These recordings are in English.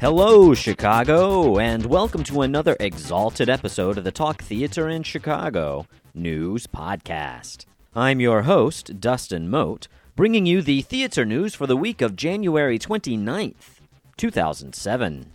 Hello, Chicago, and welcome to another exalted episode of the Talk Theater in Chicago News Podcast. I'm your host, Dustin Moat, bringing you the theater news for the week of January 29th, 2007.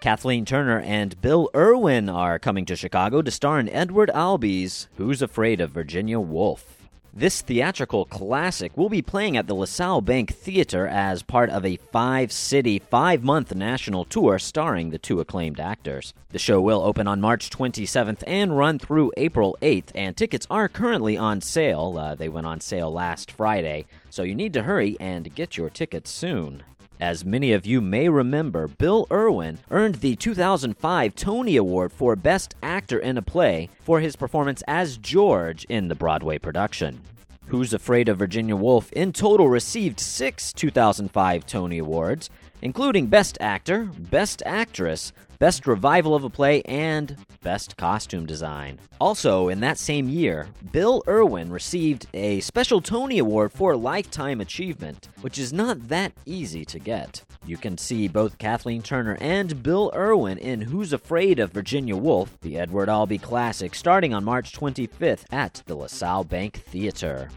Kathleen Turner and Bill Irwin are coming to Chicago to star in Edward Albee's Who's Afraid of Virginia Woolf. This theatrical classic will be playing at the LaSalle Bank Theater as part of a five city, five month national tour starring the two acclaimed actors. The show will open on March 27th and run through April 8th, and tickets are currently on sale. Uh, they went on sale last Friday, so you need to hurry and get your tickets soon. As many of you may remember, Bill Irwin earned the 2005 Tony Award for Best Actor in a Play for his performance as George in the Broadway production. Who's Afraid of Virginia Woolf in total received six 2005 Tony Awards, including Best Actor, Best Actress, Best Revival of a Play, and Best Costume Design. Also, in that same year, Bill Irwin received a special Tony Award for Lifetime Achievement, which is not that easy to get. You can see both Kathleen Turner and Bill Irwin in Who's Afraid of Virginia Woolf, the Edward Albee classic, starting on March 25th at the LaSalle Bank Theater.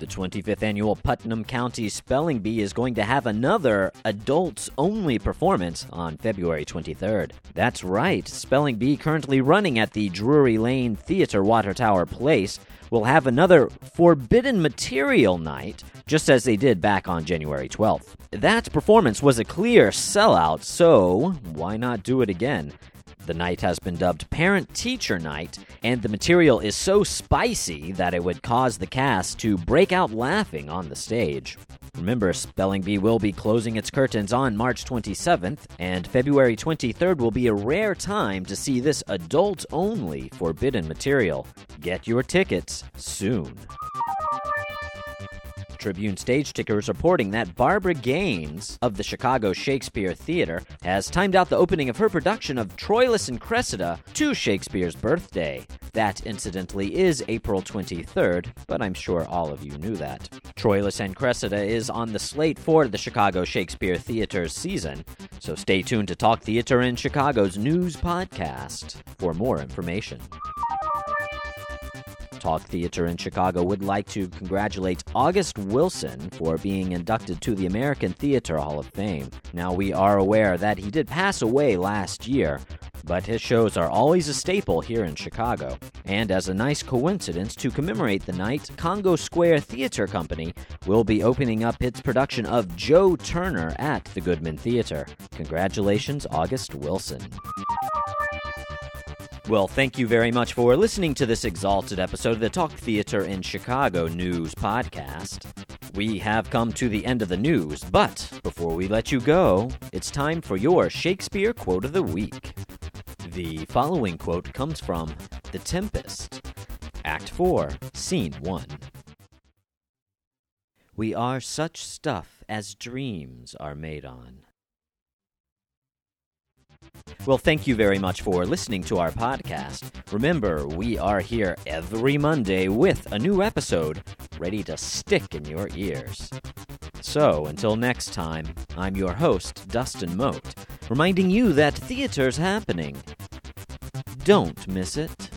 The 25th annual Putnam County Spelling Bee is going to have another adults only performance on February 23rd. That's right, Spelling Bee, currently running at the Drury Lane Theater Water Tower Place, will have another Forbidden Material night, just as they did back on January 12th. That performance was a clear sellout, so why not do it again? The night has been dubbed Parent Teacher Night, and the material is so spicy that it would cause the cast to break out laughing on the stage. Remember, Spelling Bee will be closing its curtains on March 27th, and February 23rd will be a rare time to see this adult only forbidden material. Get your tickets soon. Tribune stage ticker is reporting that Barbara Gaines of the Chicago Shakespeare Theater has timed out the opening of her production of Troilus and Cressida to Shakespeare's birthday. That, incidentally, is April 23rd, but I'm sure all of you knew that. Troilus and Cressida is on the slate for the Chicago Shakespeare Theater's season, so stay tuned to Talk Theater in Chicago's news podcast for more information. Theater in Chicago would like to congratulate August Wilson for being inducted to the American Theater Hall of Fame. Now, we are aware that he did pass away last year, but his shows are always a staple here in Chicago. And as a nice coincidence to commemorate the night, Congo Square Theater Company will be opening up its production of Joe Turner at the Goodman Theater. Congratulations, August Wilson. Well, thank you very much for listening to this exalted episode of the Talk Theater in Chicago News Podcast. We have come to the end of the news, but before we let you go, it's time for your Shakespeare quote of the week. The following quote comes from The Tempest, Act 4, Scene 1. We are such stuff as dreams are made on. Well, thank you very much for listening to our podcast. Remember, we are here every Monday with a new episode ready to stick in your ears. So, until next time, I'm your host, Dustin Moat, reminding you that theater's happening. Don't miss it.